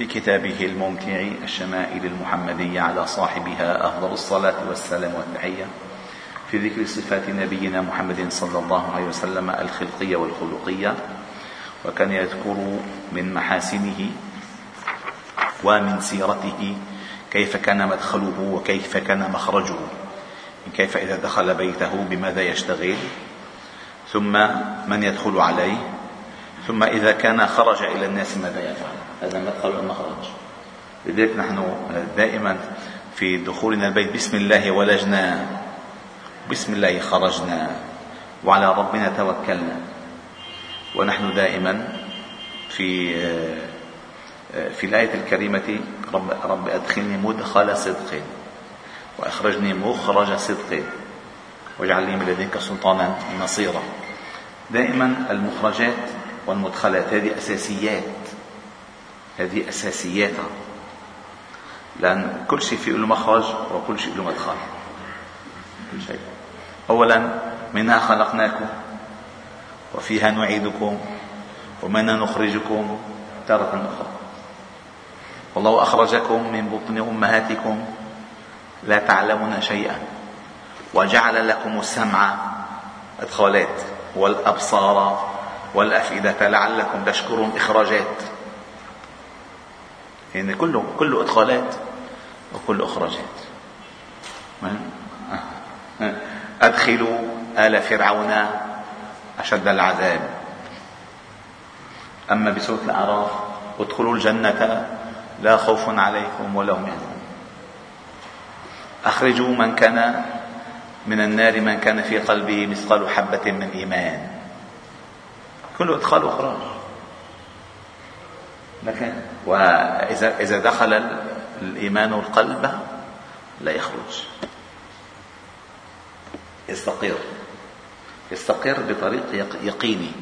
في كتابه الممتع الشمائل المحمدية على صاحبها أفضل الصلاة والسلام والتحية. في ذكر صفات نبينا محمد صلى الله عليه وسلم الخلقية والخلقية. وكان يذكر من محاسنه ومن سيرته كيف كان مدخله وكيف كان مخرجه. كيف إذا دخل بيته بماذا يشتغل. ثم من يدخل عليه. ثم إذا كان خرج إلى الناس ماذا يفعل؟ هذا مدخل المخرج. لذلك نحن دائما في دخولنا البيت بسم الله ولجنا بسم الله خرجنا وعلى ربنا توكلنا. ونحن دائما في في الآية الكريمة رب, رب أدخلني مدخل صدق وأخرجني مخرج صدق واجعل لي من لدنك سلطانا نصيرا. دائما المخرجات والمدخلات هذه أساسيات. هذه أساسياتها لأن كل شيء فيه له مخرج وكل شيء له مدخل. كل شيء. أولا منها خلقناكم. وفيها نعيدكم. ومنها نخرجكم. تارة أخرى. والله أخرجكم من بطن أمهاتكم. لا تعلمون شيئا. وجعل لكم السمع إدخالات والأبصار والأفئدة لعلكم تشكرون إخراجات. يعني كله كله إدخالات وكله إخراجات. أدخلوا آل فرعون أشد العذاب. أما بسورة الأعراف ادخلوا الجنة لا خوف عليكم ولا هم يحزنون. أخرجوا من كان من النار من كان في قلبه مثقال حبة من إيمان. كله إدخال وإخراج لكن وإذا إذا دخل الإيمان القلب لا يخرج. يستقر. يستقر بطريق يقيني.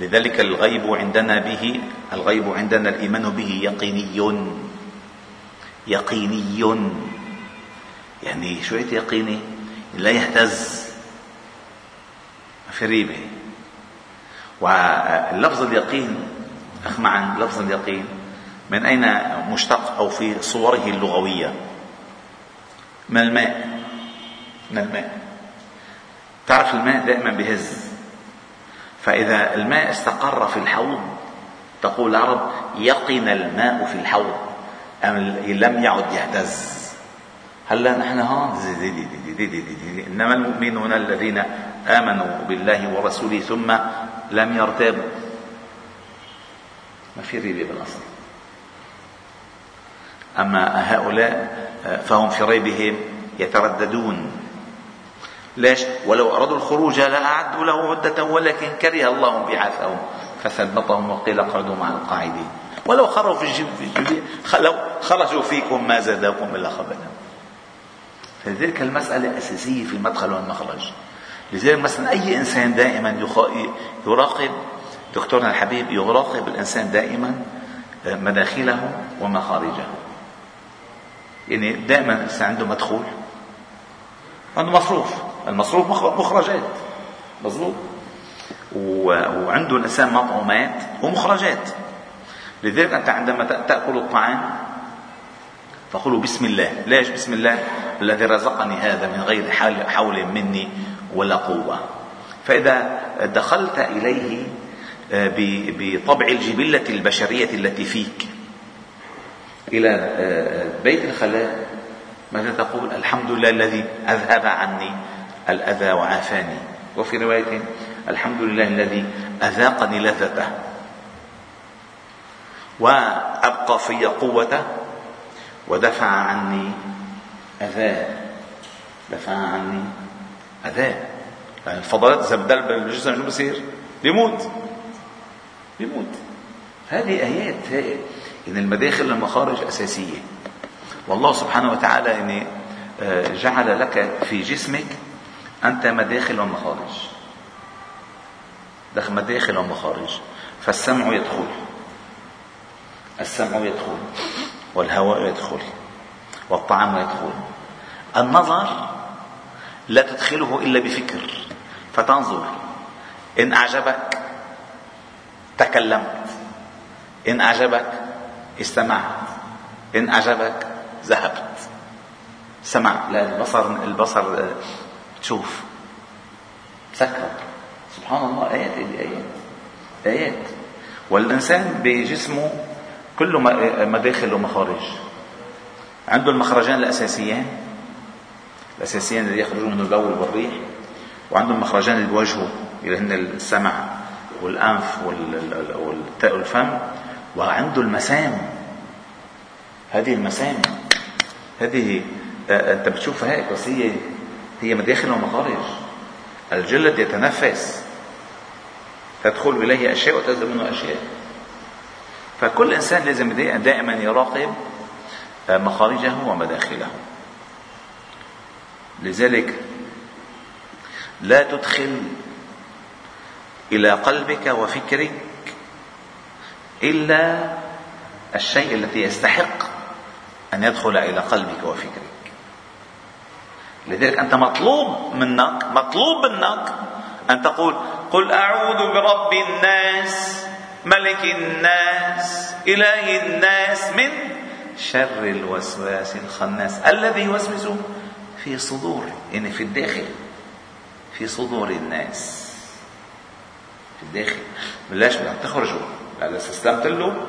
لذلك الغيب عندنا به الغيب عندنا الإيمان به يقيني. يقيني. يعني شوية يقيني؟ لا يهتز. في ريبة. واللفظ اليقين أخ معا لفظ اليقين من أين مشتق أو في صوره اللغوية؟ من الماء. من الماء. تعرف الماء دائما بهز. فإذا الماء استقر في الحوض تقول العرب يقن الماء في الحوض أم لم يعد يهتز. هلا نحن دي إنما المؤمنون الذين آمنوا بالله ورسوله ثم لم يرتابوا ما في ريبه بالأصل. أما هؤلاء فهم في ريبهم يترددون. ليش؟ ولو أرادوا الخروج لاعدوا له عدة ولكن كره الله بعثهم فثبطهم وقيل اقعدوا مع القاعدين. ولو خرجوا في الجبل لو خرجوا فيكم ما زادكم إلا خبلا. فلذلك المسألة أساسية في المدخل والمخرج. لذلك مثلا أي إنسان دائما يراقب دكتورنا الحبيب يراقب الإنسان دائما آه، مداخله ومخارجه. يعني دائما الإنسان عنده مدخول عنده مصروف. المصروف مخرجات. مظبوط وعنده الإنسان مطعومات ومخرجات. لذلك أنت عندما تأكل الطعام فقولوا بسم الله. ليش بسم الله؟ الذي رزقني هذا من غير حول مني. ولا قوة. فإذا دخلت إليه آه، بطبع الجبلة البشرية التي فيك. إلى آه، بيت الخلاء ماذا تقول؟ الحمد لله الذي أذهب عني الأذى وعافاني. وفي رواية الحمد لله الذي أذاقني لذته. وأبقى في قوته ودفع عني أذاه دفع عني أذاه يعني الفضلات إذا بدل بالجسم شو بصير؟ بيموت. بيموت. هذه آيات. إن المداخل والمخارج أساسية. والله سبحانه وتعالى يعني آه، جعل لك في جسمك أنت مداخل ومخارج. مداخل ومخارج. فالسمع يدخل. السمع يدخل. والهواء يدخل. والطعام يدخل. النظر لا تدخله إلا بفكر. فتنظر. إن أعجبك تكلمت. إن أعجبك استمعت. إن أعجبك ذهبت. سمع. لا البصر البصر تشوف. سكر سبحان الله آيات آيات آيات. والإنسان بجسمه كله مداخل ومخارج. عنده المخرجان الأساسيان. الأساسيان اللي يخرجون من البول والريح. وعنده المخرجان اللي بوجهه اللي هن السمع والأنف والفم. وعنده المسام. هذه المسام. هذه آه، أنت بتشوفها هيك بس هي هي مداخل ومخارج. الجلد يتنفس. تدخل إليه أشياء وتنزل منه أشياء. فكل إنسان لازم دائما يراقب آه، مخارجه ومداخله. لذلك لا تدخل إلى قلبك وفكرك إلا الشيء الذي يستحق أن يدخل إلى قلبك وفكرك. لذلك أنت مطلوب منك مطلوب منك أن تقول قل أعوذ برب الناس ملك الناس إله الناس من شر الوسواس الخناس الذي يوسوس في صدور يعني في الداخل في صدور الناس. في الداخل. بلاش بدك تخرجوا. اذا استسلمت له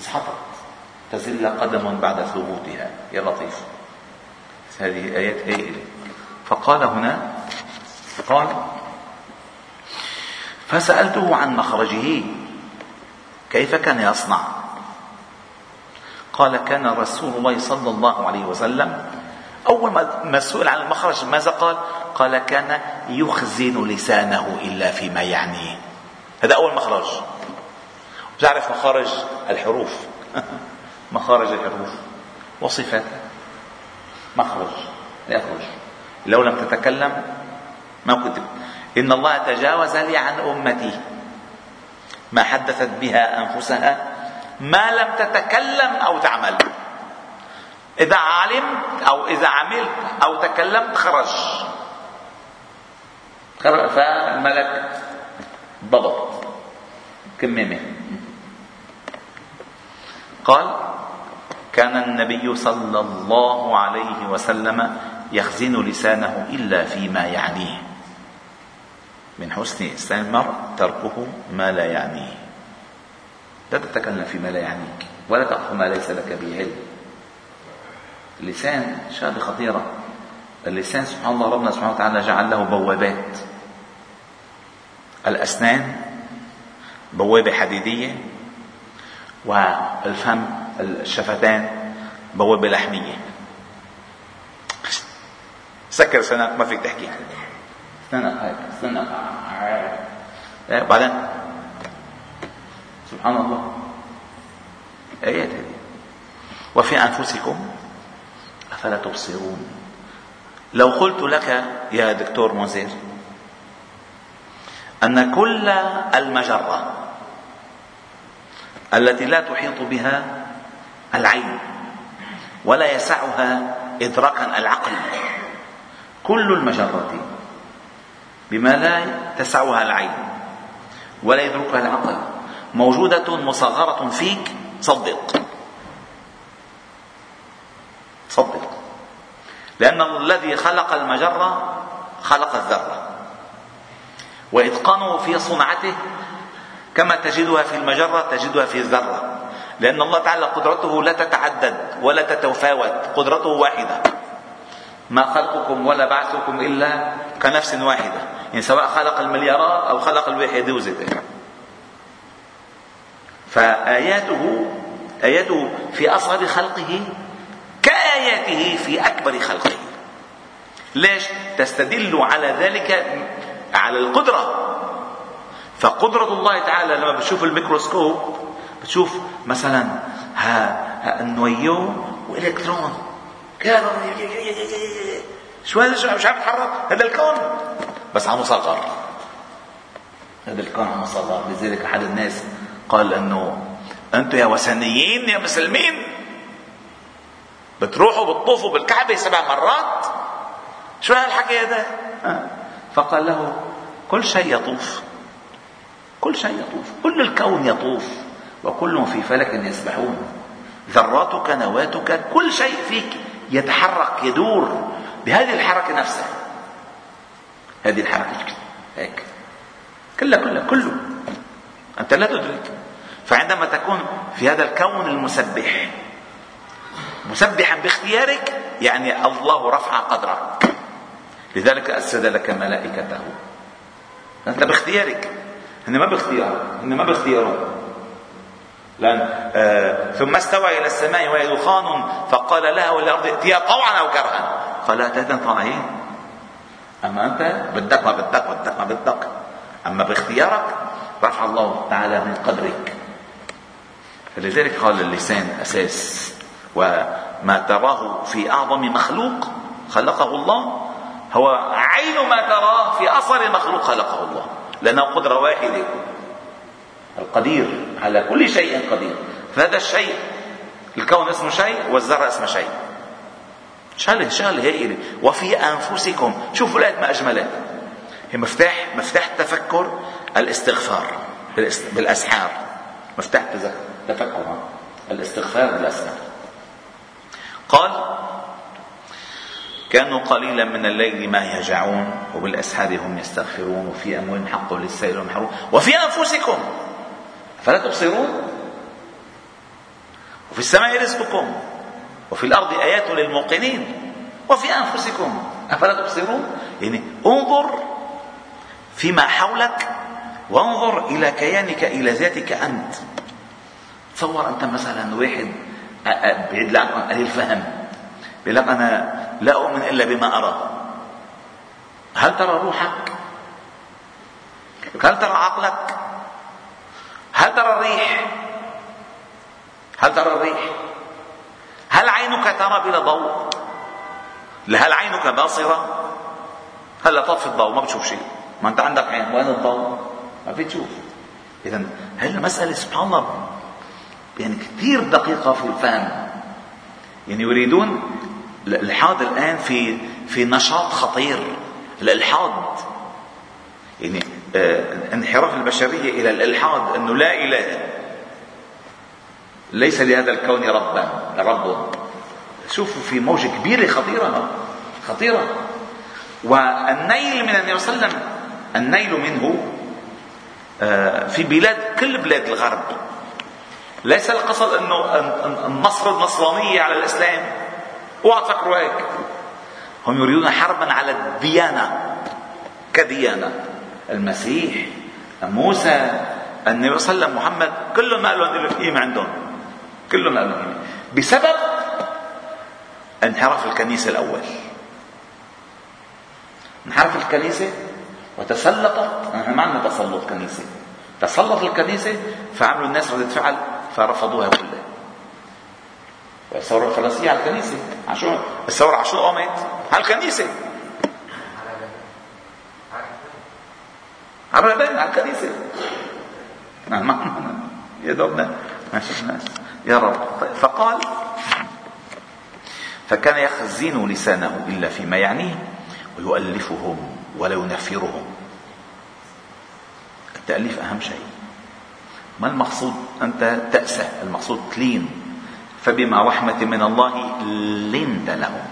سحطت تزل قدم بعد ثبوتها. يا لطيف. هذه آيات هائلة. فقال هنا قال فسألته عن مخرجه كيف كان يصنع؟ قال كان رسول الله صلى الله عليه وسلم أول ما سئل عن المخرج ماذا قال؟ قال كان يخزن لسانه إلا فيما يعنيه هذا أول مخرج. بتعرف مخارج الحروف؟ مخارج الحروف. وصفاتها مخرج. يخرج. لو لم تتكلم ما كتب إن الله تجاوز لي عن أمتي. ما حدثت بها أنفسها. ما لم تتكلم أو تعمل. إذا علمت أو إذا عملت أو تكلمت خرج. فالملك ضبط. كمامه قال كان النبي صلى الله عليه وسلم يخزن لسانه إلا فيما يعنيه. من حسن اسلام المرء تركه ما لا يعنيه. لا تتكلم فيما لا يعنيك ولا تقف ما ليس لك به علم. اللسان شغله خطيرة. اللسان سبحان الله ربنا سبحانه وتعالى جعل له بوابات. الأسنان بوابة حديدية والفم الشفتان بوابة لحمية. سكر سنك ما فيك تحكي. سنك هيك سنك بعدين. سبحان الله. ايات هذه وفي أنفسكم أفلا تبصرون؟ لو قلت لك يا دكتور موزير أن كل المجرة التي لا تحيط بها العين ولا يسعها إدراكا العقل كل المجرة بما لا تسعها العين ولا يدركها العقل؟ موجودة مصغرة فيك صدق. صدق. لأن الذي خلق المجرة خلق الذرة. وإتقانه في صنعته كما تجدها في المجرة تجدها في الذرة. لأن الله تعالى قدرته لا تتعدد ولا تتفاوت قدرته واحدة. ما خلقكم ولا بعثكم إلا كنفس واحدة. يعني سواء خلق المليارات أو خلق الواحد وزته فآياته آياته في أصغر خلقه كآياته في أكبر خلقه. ليش؟ تستدل على ذلك على القدرة. فقدرة الله تعالى لما بتشوف الميكروسكوب بتشوف مثلا ها, ها النويو والكترون شو هذا شو مش عم يتحرك هذا الكون. بس عم صغر هذا الكون عم صغر لذلك أحد الناس قال إنه أنتم يا وثنيين يا مسلمين. بتروحوا بتطوفوا بالكعبة سبع مرات؟ شو هالحكي هذا؟ فقال له كل شيء يطوف. كل شيء يطوف. كل الكون يطوف. وكل في فلك يسبحون. ذراتك نواتك كل شيء فيك يتحرك يدور بهذه الحركة نفسها. هذه الحركة هيك. كلها كلها كله. أنت لا تدرك. فعندما تكون في هذا الكون المسبح مسبحا باختيارك يعني الله رفع قدرك. لذلك أسد لك ملائكته. أنت باختيارك. هن ما باختيارك هن ما باختيارك لأن آه ثم استوى إلى السماء وهي دخان فقال لها والأرض ائتيا طوعا أو كرها. قال أتيتنا طائعين أما أنت بدك ما بدك بدك ما بدك. أما باختيارك رفع الله تعالى من قدرك. فلذلك قال اللسان أساس وما تراه في أعظم مخلوق خلقه الله هو عين ما تراه في أصغر مخلوق خلقه الله. لأنه قدرة واحدة القدير على كل شيء قدير. فهذا الشيء الكون اسمه شيء والذرة اسمه شيء. شغله شغلة هائلة. وفي أنفسكم. شوفوا الايه ما اجملها هي مفتاح مفتاح التفكر الاستغفار بالأسحار. مفتاح التفكر. الاستغفار بالأسحار. قال كانوا قليلا من الليل ما يهجعون وبالاسحار هم يستغفرون وفي اموالهم حق للسائل والمحروم وفي أنفسكم فلا تبصرون؟ وفي السماء رزقكم وفي الأرض آيات للموقنين وفي أنفسكم أفلا تبصرون؟ يعني انظر فيما حولك وانظر إلى كيانك إلى ذاتك أنت. تصور أنت مثلا واحد بعيد عن قليل فهم بيقول لك أنا لا أؤمن إلا بما أرى. هل ترى روحك؟ هل ترى عقلك؟ هل ترى الريح؟ هل ترى الريح؟ هل عينك ترى بلا ضوء؟ هل عينك باصرة هلا طفي الضوء؟ ما بتشوف شيء. ما أنت عندك عين وين الضوء؟ ما في تشوف اذا هي المسألة سبحان الله. يعني كثير دقيقة في الفهم. يعني يريدون الإلحاد الآن في في نشاط خطير. الإلحاد. يعني آه انحراف البشرية إلى الإلحاد أنه لا إله. ليس لهذا الكون ربا رب. شوفوا في موجة كبيرة خطيرة. خطيرة. والنيل من النبي صلى الله عليه وسلم النيل منه آه، في بلاد كل بلاد الغرب. ليس القصد أنه النصر النصرانية على الإسلام. اوعى تفكروا هيك. هم يريدون حربا على الديانة. كديانة. المسيح موسى النبي صلى الله عليه وسلم محمد كلهم ما لهم الإيمان عندهم. كلهم مؤمنين بسبب انحراف الكنيسة الأول. انحرف الكنيسة وتسلطت. نحن ما عندنا تسلط كنيسة تسلط الكنيسة فعملوا الناس ردة فعل فرفضوها كلها. الثورة الفرنسية على الكنيسة عشو الثورة عشو قامت على الكنيسة. على الرهبان على الكنيسة. يا دوبنا ما شفناش يا رب. فقال فكان يخزن لسانه إلا فيما يعنيه ويؤلفهم ولا ينفرهم التأليف أهم شيء. ما المقصود؟ أنت تأسى المقصود تلين. فبما رحمة من الله لنت لهم.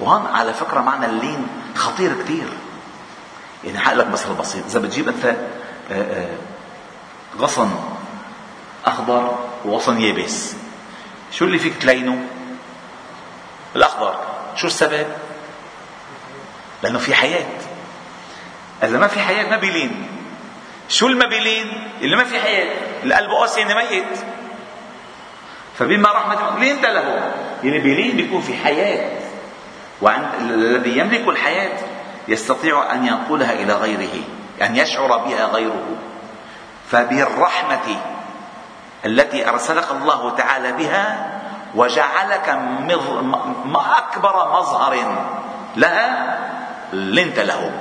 وهون على فكرة معنى اللين خطير كثير يعني حق لك مثل بسيط. إذا بتجيب أنت آه، آه، غصن أخضر وغصن يابس شو اللي فيك تلينه؟ الأخضر. شو السبب؟ لأنه في حياة. إذا ما في حياة ما بيلين. شو الما بيلين اللي ما في حياة القلب قاسي يعني ميت. فبما رحمة لين له؟ يعني بيلين بيكون في حياة. وعند الذي يملك الحياة يستطيع أن ينقلها إلى غيره أن يشعر بها غيره. فبالرحمة التي أرسلك الله تعالى بها وجعلك أكبر مظهر لها لنت له.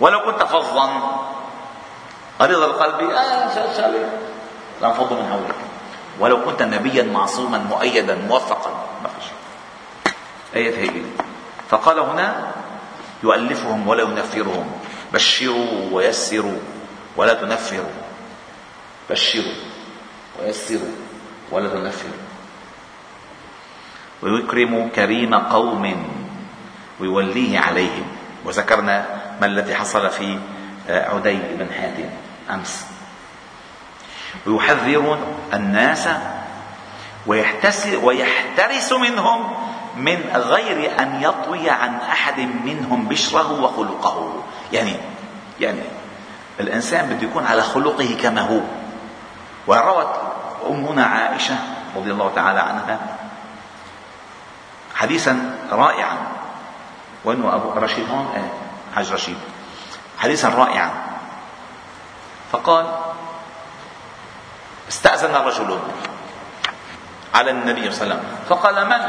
ولو كنت فظا. غليظ القلب آه شالي لانفضوا من حولك. ولو كنت نبيا معصوما مؤيدا موفقا ما في شيء. آية هي فقال هنا يؤلفهم ولا ينفرهم. بشروا ويسروا ولا تنفروا. بشروا ويسروا ولا تنفروا. ويكرم كريم قوم ويوليه عليهم. وذكرنا ما الذي حصل في عدي بن حاتم. أمس. ويحذر الناس ويحترس منهم من غير أن يطوي عن أحد منهم بشره وخلقه. يعني يعني الإنسان بده يكون على خلقه كما هو. وروت امنا عائشة رضي الله تعالى عنها حديثا رائعا. وإنه أبو رشيد هون إيه حاج رشيد. حديثا رائعا. فقال استأذن رجل على النبي صلى الله عليه وسلم. فقال من؟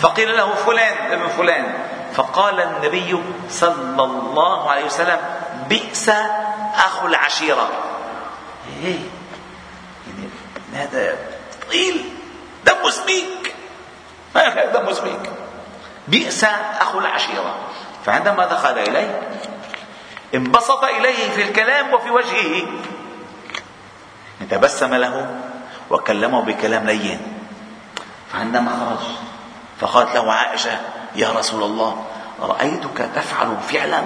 فقيل له فلان ابن فلان. فقال النبي صلى الله عليه وسلم بئس أخو العشيرة. إيه؟ يعني هذا ثقيل دمه سميك ما دمه سميك بئس أخو العشيرة. فعندما دخل إليه انبسط إليه في الكلام وفي وجهه. تبسم له وكلمه بكلام لين. فعندما خرج فقالت له عائشة يا رسول الله رأيتك تفعل فعلا؟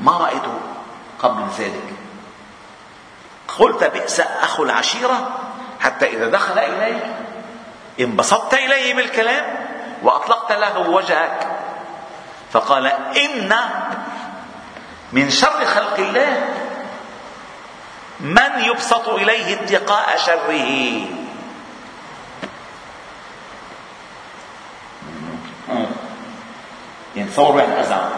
ما رايته قبل ذلك. قلت بئس اخو العشيرة حتى إذا دخل اليك انبسطت إليه بالكلام وأطلقت له وجهك. فقال إن من شر خلق الله من يبسط إليه اتقاء شره. يعني تصور واحد ازعم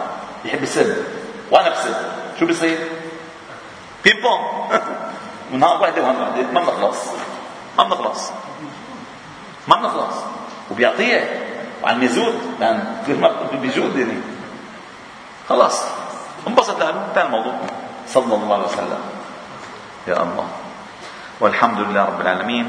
يحب يسب وأنا بسب شو بيصير؟ بينج بونج من هون وحده وهون وحده ما بنخلص. ما بنخلص. ما بنخلص. وبيعطيها وعلى الميزود لأن بيجود يعني. خلاص انبسط لأنه انتهى الموضوع. صلى الله عليه وسلم. يا الله. والحمد لله رب العالمين.